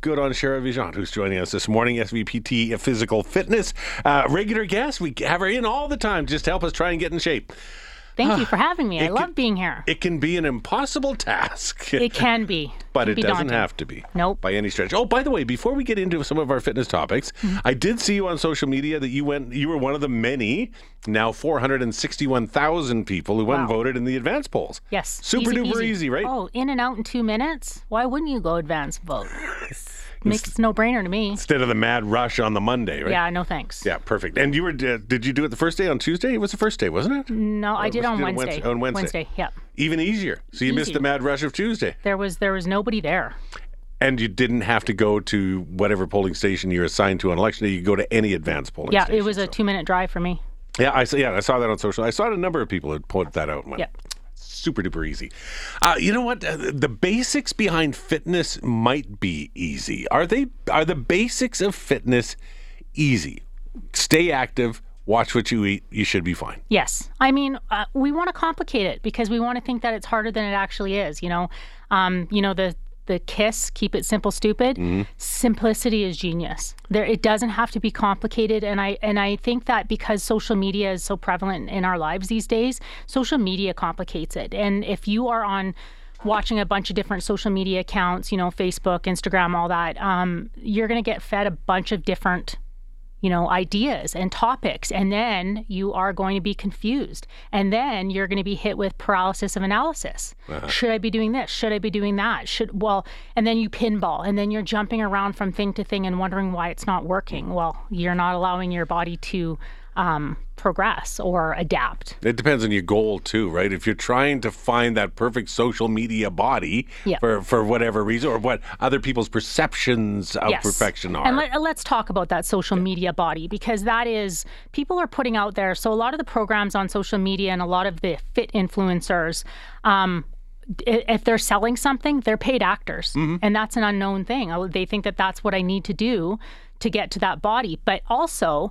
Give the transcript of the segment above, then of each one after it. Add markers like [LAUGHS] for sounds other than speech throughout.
good on Shara Vigeant, who's joining us this morning, SVPT Physical Fitness. Uh, regular guest. We have her in all the time just to help us try and get in shape. Thank you for having me. I It love being here. It can be an impossible task. It can be. [LAUGHS] But Can it be doesn't daunting. have to be. Nope. By any stretch. Oh, by the way, before we get into some of our fitness topics, Mm-hmm. I did see you on social media that you went you were one of the many, now 461,000 people who went and voted in the advance polls. Yes. Super duper easy, right? Oh, in and out in two minutes? Why wouldn't you go advance vote? Makes no brainer to me. Instead of the mad rush on the Monday, right? Yeah, no thanks. Yeah, perfect. And you were uh, did you do it the first day on Tuesday? It was the first day, wasn't it? No, I did on it Wednesday. Wednesday- on Wednesday. yeah. Even easier. So you missed the mad rush of Tuesday. There was there was nobody there. And you didn't have to go to whatever polling station you're assigned to on election day. You could go to any advance polling Yeah, station. it was a two minute drive for me. Yeah, I saw. Yeah, I saw that on social. I saw a number of people had put that out. Yeah. Super duper easy. Uh, you know what? Uh, the basics behind fitness might be easy. Are they? Are the basics of fitness easy? Stay active. Watch what you eat. You should be fine. Yes. I mean, uh, we want to complicate it because we want to think that it's harder than it actually is. You know, um, you know the the kiss, keep it simple, stupid. Simplicity is genius. There, it doesn't have to be complicated, and I and I think that because social media is so prevalent in our lives these days, social media complicates it. And if you are on watching a bunch of different social media accounts, you know, Facebook, Instagram, all that, um, you're going to get fed a bunch of different you know, ideas and topics. And then you are going to be confused. And then you're going to be hit with paralysis of analysis. Uh-huh. Should I be doing this? Should I be doing that? Should, well, and then you pinball and then you're jumping around from thing to thing and wondering why it's not working. Well, you're not allowing your body to um, progress or adapt. It depends on your goal too, right? If you're trying to find that perfect social media body Yeah. for for whatever reason, or what other people's perceptions of Yes. perfection are. And let, let's talk about that social media body because that is, people are putting out there. So, a lot of the programs on social media and a lot of the fit influencers, um, if they're selling something, they're paid actors. And that's an unknown thing. They think that that's what I need to do to get to that body. But also,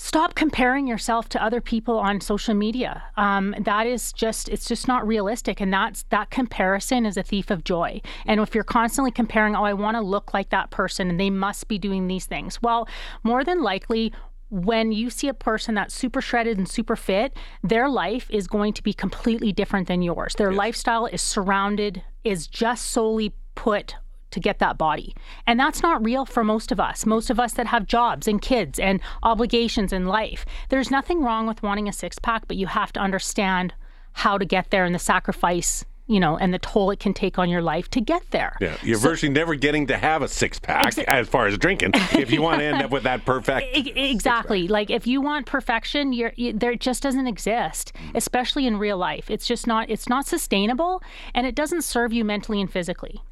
stop comparing yourself to other people on social media. Um, that is just it's just not realistic and that's that comparison is a thief of joy. And if you're constantly comparing oh i want to look like that person and they must be doing these things well more than likely when you see a person that's super shredded and super fit, their life is going to be completely different than yours. Their lifestyle is surrounded, is just solely put to get that body. And that's not real for most of us. Most of us that have jobs and kids and obligations in life. There's nothing wrong with wanting a six pack, but you have to understand how to get there and the sacrifice, you know, and the toll it can take on your life to get there. yeah, you're virtually never getting to have a six pack as far as drinking if you want to end up with that perfect. E- Exactly. Like if you want perfection, you're you, there it just doesn't exist, mm. especially in real life. It's just not it's not sustainable and it doesn't serve you mentally and physically.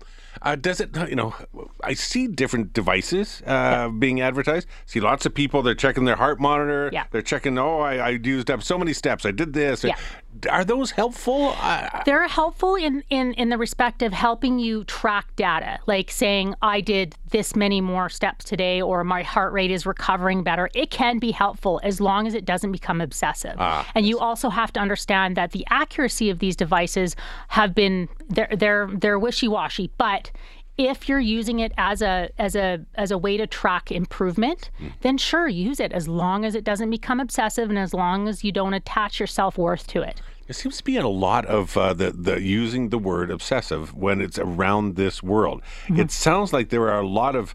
Uh, does it? You know, I see different devices uh, being advertised. See lots of people. They're checking their heart monitor. Yeah. They're checking. Oh, I, I used up so many steps. I did this. Yeah. Are those helpful? Uh, They're helpful in, in, in the respect of helping you track data, like saying, I did this many more steps today, or my heart rate is recovering better. It can be helpful as long as it doesn't become obsessive. and you also have to understand that the accuracy of these devices have been, they're, they're, they're wishy washy, but if you're using it as a as a as a way to track improvement, then sure use it as long as it doesn't become obsessive and as long as you don't attach your self-worth to it. There seems to be a lot of uh, the the using the word obsessive when it's around this world. Mm-hmm. It sounds like there are a lot of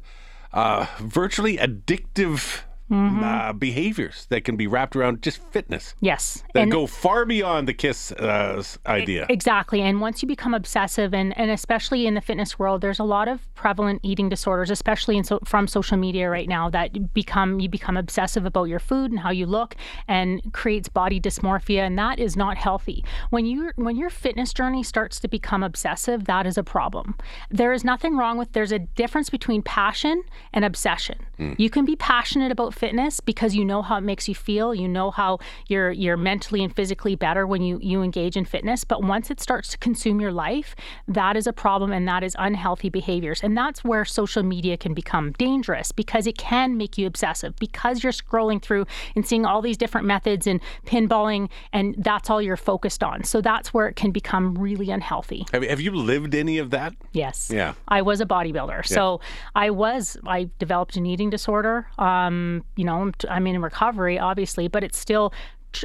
uh, virtually addictive Mm-hmm. uh, behaviors that can be wrapped around just fitness Yes. that and go far beyond the kiss uh, idea. Exactly. And once you become obsessive, and, and especially in the fitness world, there's a lot of prevalent eating disorders, especially in so, from social media right now, that become you become obsessive about your food and how you look, and creates body dysmorphia, and that is not healthy. When you when your fitness journey starts to become obsessive, that is a problem. There is nothing wrong with. There's a difference between passion and obsession. You can be passionate about about fitness because you know how it makes you feel. You know how you're you're mentally and physically better when you you engage in fitness. But once it starts to consume your life, that is a problem, and that is unhealthy behaviors. And that's where social media can become dangerous because it can make you obsessive because you're scrolling through and seeing all these different methods and pinballing, and that's all you're focused on. So that's where it can become really unhealthy. Have, have you lived any of that? Yes. Yeah. I was a bodybuilder. So I was, I developed an eating disorder. Um, you know, I'm in recovery, obviously, but it's still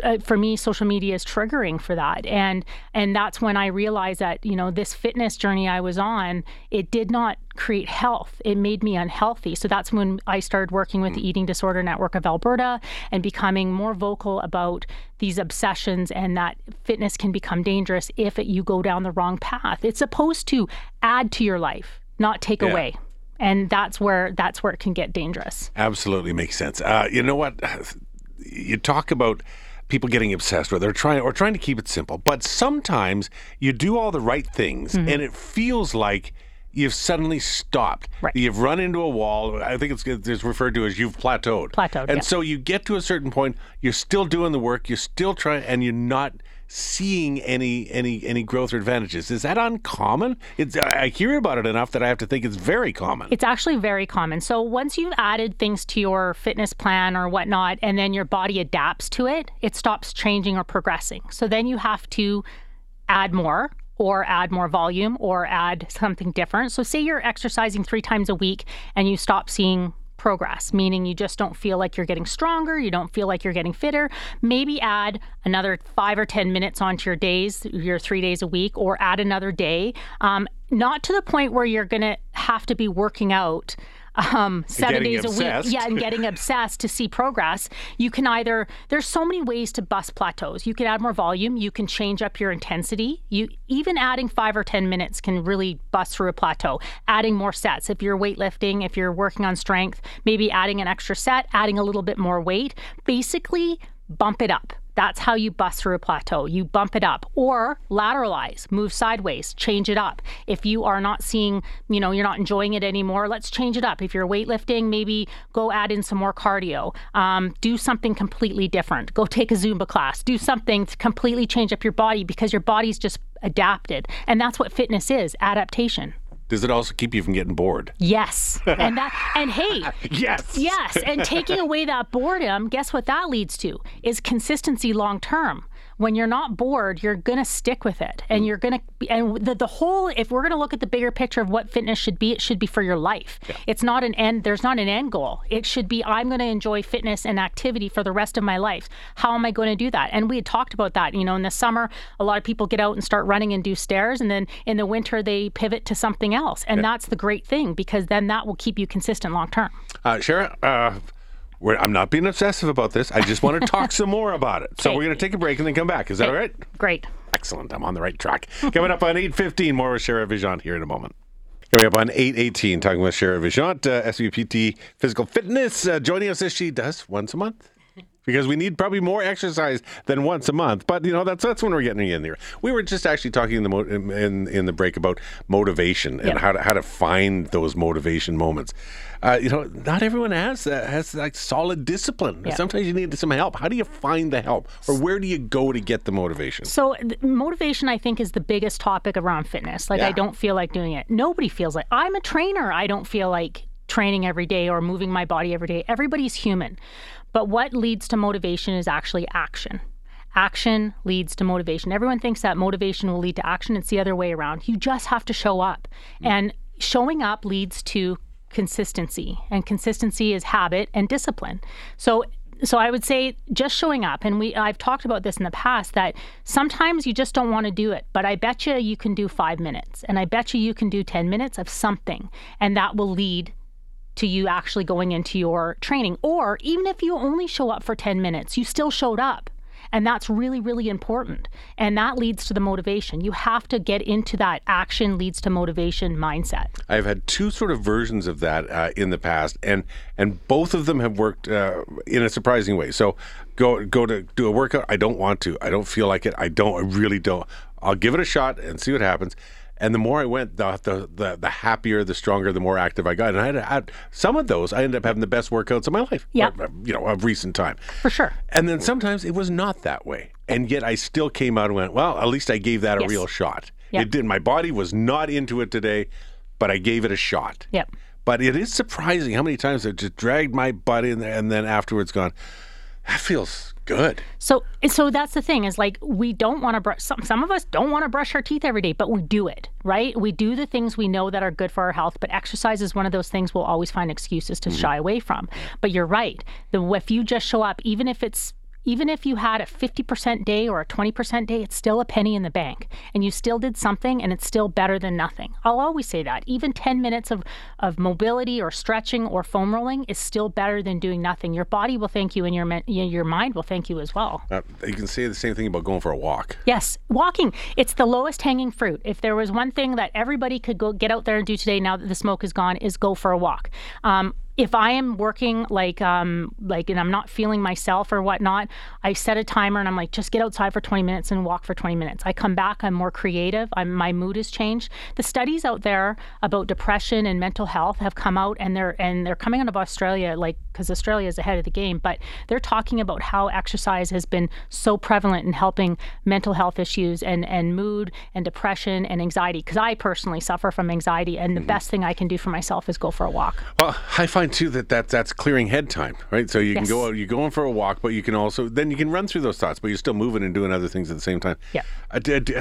uh, for me social media is triggering for that. And and that's when i realized that you know this fitness journey i was on it did not create health. It made me unhealthy. So that's when i started working with the eating disorder network of alberta and becoming more vocal about these obsessions and that fitness can become dangerous if it, you go down the wrong path. It's supposed to add to your life not take Yeah. away and that's where that's where it can get dangerous Absolutely makes sense. Uh, you know what? You talk about people getting obsessed with or trying or trying to keep it simple, but sometimes you do all the right things Mm-hmm. and it feels like you've suddenly stopped. Right. You've run into a wall. I think it's, it's referred to as you've plateaued. Plateaued, And yeah. so you get to a certain point, you're still doing the work, you're still trying, and you're not seeing any any any growth or advantages. Is that uncommon? It's I hear about it enough that I have to think it's very common. It's actually very common. So once you've added things to your fitness plan or whatnot, and then your body adapts to it, it stops changing or progressing. So then you have to add more or add more volume or add something different. So say you're exercising three times a week and you stop seeing progress, meaning you just don't feel like you're getting stronger, you don't feel like you're getting fitter. Maybe add another five or 10 minutes onto your days, your three days a week, or add another day. Um, not to the point where you're going to have to be working out um, seven days a week. Yeah, and getting [LAUGHS] obsessed to see progress. You can either, there's so many ways to bust plateaus. You can add more volume, you can change up your intensity. You even adding five or 10 minutes can really bust through a plateau. Adding more sets. If you're weightlifting, if you're working on strength, maybe adding an extra set, adding a little bit more weight. Basically, bump it up. That's how you bust through a plateau. You bump it up or lateralize, move sideways, change it up. If you are not seeing, you know, you're not enjoying it anymore, let's change it up. If you're weightlifting, maybe go add in some more cardio. Um, do something completely different. Go take a Zumba class. Do something to completely change up your body because your body's just adapted. And that's what fitness is adaptation. Does it also keep you from getting bored? Yes. And that, and hey, [LAUGHS] Yes. Yes, and taking away that boredom, guess what that leads to? Is consistency long term. When you're not bored, you're going to stick with it. And mm. you're going to and the, the whole if we're going to look at the bigger picture of what fitness should be, it should be for your life. It's not an end there's not an end goal. It should be I'm going to enjoy fitness and activity for the rest of my life. How am I going to do that? And we had talked about that, you know, in the summer, a lot of people get out and start running and do stairs and then in the winter they pivot to something else. And that's the great thing because then that will keep you consistent long term. Uh, Shara, uh, we're, I'm not being obsessive about this. I just want to talk some more about it. So Okay. we're going to take a break and then come back. Is that all right? Great. Excellent. I'm on the right track. Coming up on 8.15, more with Shara Vigeant here in a moment. Coming up on 8.18, talking with Shara Vigeant, uh, SVPT Physical Fitness, uh, joining us as she does once a month. Because we need probably more exercise than once a month, but you know that's that's when we're getting in there. We were just actually talking in the mo- in in the break about motivation and Yeah. how to how to find those motivation moments. Uh, you know, not everyone has uh, has like solid discipline. Yeah. Sometimes you need some help. How do you find the help, or where do you go to get the motivation? So th- motivation, I think, is the biggest topic around fitness. Like Yeah. I don't feel like doing it. Nobody feels like I'm a trainer. I don't feel like training every day or moving my body every day. Everybody's human. But what leads to motivation is actually action. Action leads to motivation. Everyone thinks that motivation will lead to action. It's the other way around. You just have to show up. Mm. And showing up leads to consistency. And consistency is habit and discipline. So so I would say just showing up and we I've talked about this in the past that sometimes you just don't want to do it but I bet you you can do 5 minutes and I bet you you can do 10 minutes of something and that will lead to you actually going into your training or even if you only show up for 10 minutes you still showed up and that's really really important and that leads to the motivation you have to get into that action leads to motivation mindset I've had two sort of versions of that uh, in the past, and and both of them have worked uh, in a surprising way. So go go to do a workout. I don't want to. I don't feel like it. I don't. I really don't. I'll give it a shot and see what happens. And the more I went, the, the the the happier, the stronger, the more active I got. And I had, had some of those. I ended up having the best workouts of my life. Yeah. you know, of recent time. For sure. And then sometimes it was not that way. And yet I still came out and went, well, at least I gave that a Yes. real shot. Yeah. It did. My body was not into it today, but I gave it a shot. Yep. But it is surprising how many times I've just dragged my butt in there and then afterwards gone, that feels good. So, so that's the thing is like we don't want to brush. Some some of us don't want to brush our teeth every day, but we do it, right? We do the things we know that are good for our health. But exercise is one of those things we'll always find excuses to mm-hmm. shy away from. But you're right. The if you just show up, even if it's even if you had a 50% day or a 20% day, it's still a penny in the bank. And you still did something and it's still better than nothing. I'll always say that. Even 10 minutes of, of mobility or stretching or foam rolling is still better than doing nothing. Your body will thank you and your, your mind will thank you as well. Uh, you can say the same thing about going for a walk. Yes, walking. It's the lowest hanging fruit. If there was one thing that everybody could go get out there and do today, now that the smoke is gone, is go for a walk. Um, if I am working like um, like and I'm not feeling myself or whatnot, I set a timer and I'm like, just get outside for 20 minutes and walk for 20 minutes. I come back, I'm more creative. I'm, my mood has changed. The studies out there about depression and mental health have come out and they're and they're coming out of Australia, like because Australia is ahead of the game, but they're talking about how exercise has been so prevalent in helping mental health issues and and mood and depression and anxiety. Because I personally suffer from anxiety, and the best thing I can do for myself is go for a walk. Well, I find too that, that that's clearing head time, right? So you can go out, you're going for a walk, but you can also then you can run through those thoughts, but you're still moving and doing other things at the same time. Yeah. I did.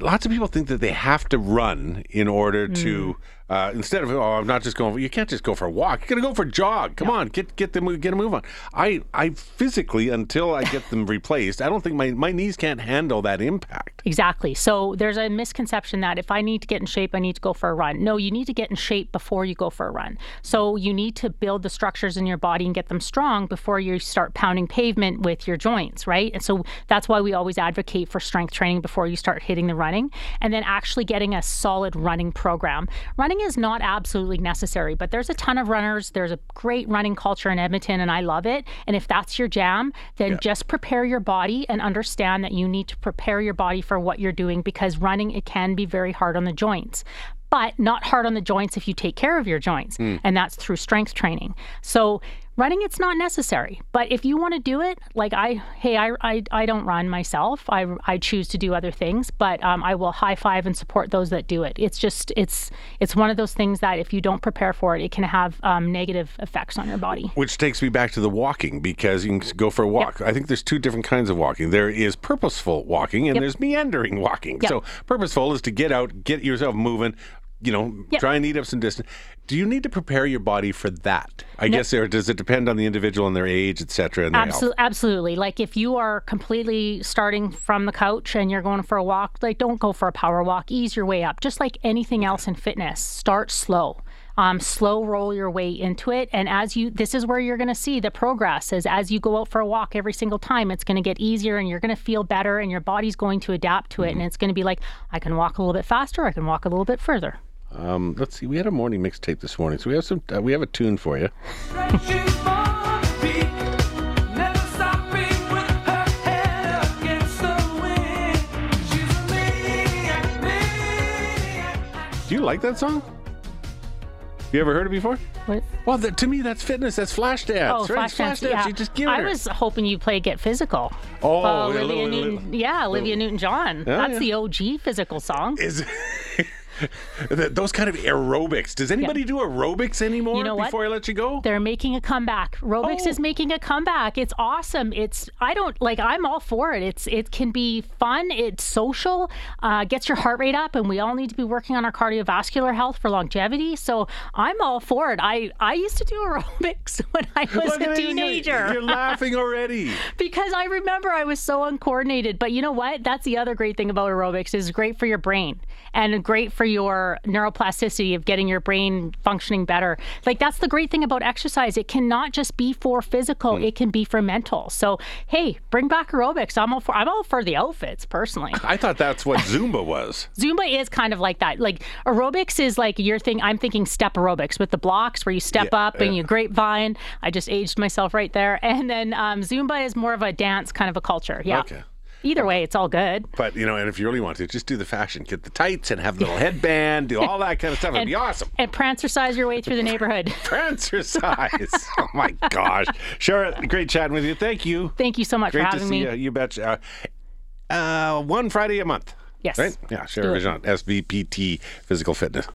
Lots of people think that they have to run in order to hmm. Uh, instead of oh I'm not just going. You can't just go for a walk. You're gonna go for a jog. Come on, get get the move, get a move on. I I physically until I get them [LAUGHS] replaced, I don't think my my knees can't handle that impact. Exactly. So there's a misconception that if I need to get in shape, I need to go for a run. No, you need to get in shape before you go for a run. So you need to build the structures in your body and get them strong before you start pounding pavement with your joints, right? And so that's why we always advocate for strength training before you start hitting the running and then actually getting a solid running program. Running is not absolutely necessary, but there's a ton of runners. There's a great running culture in Edmonton and I love it. And if that's your jam, then just prepare your body and understand that you need to prepare your body for what you're doing because running it can be very hard on the joints but not hard on the joints if you take care of your joints hmm. and that's through strength training so running it's not necessary but if you want to do it like i hey i, I, I don't run myself I, I choose to do other things but um, i will high five and support those that do it it's just it's it's one of those things that if you don't prepare for it it can have um, negative effects on your body Which takes me back to the walking because you can go for a walk. I think there's two different kinds of walking. There is purposeful walking and there's meandering walking. Yep. So purposeful is to get out, get yourself moving, you know, Yep. try and eat up some distance. Do you need to prepare your body for that? I guess, or does it depend on the individual and their age, et cetera? Absolutely, absolutely. Like if you are completely starting from the couch and you're going for a walk, like don't go for a power walk. Ease your way up. Just like anything else in fitness, start slow. Um, slow roll your way into it, and as you, this is where you're going to see the progress. Is as you go out for a walk every single time, it's going to get easier, and you're going to feel better, and your body's going to adapt to it, and it's going to be like, I can walk a little bit faster, I can walk a little bit further. Um, let's see. We had a morning mixtape this morning, so we have some. Uh, we have a tune for you. Stretching for the peak, never stopping with her head against the wind. She's a maniac, maniac. Do you like that song? You ever heard it before? What? Well, that, to me, that's fitness. That's flash dance. Oh, right? flash flash dance. dance. Yeah, You just give it. I her. was hoping you play Get Physical. Oh, Uh, yeah, Olivia little- Newton, little- yeah, Olivia Newton-John. That's yeah. the OG physical song. is Th- [LAUGHS] those kind of aerobics. Does anybody do aerobics anymore You know what? before I let you go? They're making a comeback. Aerobics Oh. is making a comeback. It's awesome. It's I don't like. I'm all for it. It's it can be fun. It's social. Uh, gets your heart rate up, and we all need to be working on our cardiovascular health for longevity. So I'm all for it. I I used to do [LAUGHS] aerobics when I was Look a teenager. You're laughing already. [LAUGHS] because I remember I was so uncoordinated. But you know what? That's the other great thing about aerobics is great for your brain and great for your neuroplasticity of getting your brain functioning better. Like that's the great thing about exercise. It cannot just be for physical; it can be for mental. So hey, bring back aerobics. I'm all for. I'm all for the outfits personally. I thought that's what Zumba was. [LAUGHS] Zumba is kind of like that. Like aerobics is like your thing. I'm thinking step aerobics with the blocks where you step Yeah, up and you grapevine. I just aged myself right there. And then um, Zumba is more of a dance kind of a culture. Yeah. Okay. Either way, it's all good. But you know, and if you really want to, just do the fashion, get the tights and have the little [LAUGHS] headband, do all that kind of stuff. It'd be awesome. And prancercise your way through the neighborhood. [LAUGHS] Prancercise. oh my gosh, Shara, great chatting with you. Thank you. Thank you so much Great for to see me. you. You betcha. Uh, uh, one Friday a month. Yes. Right? Yeah, Shara Do. Vision, SVPT Physical Fitness.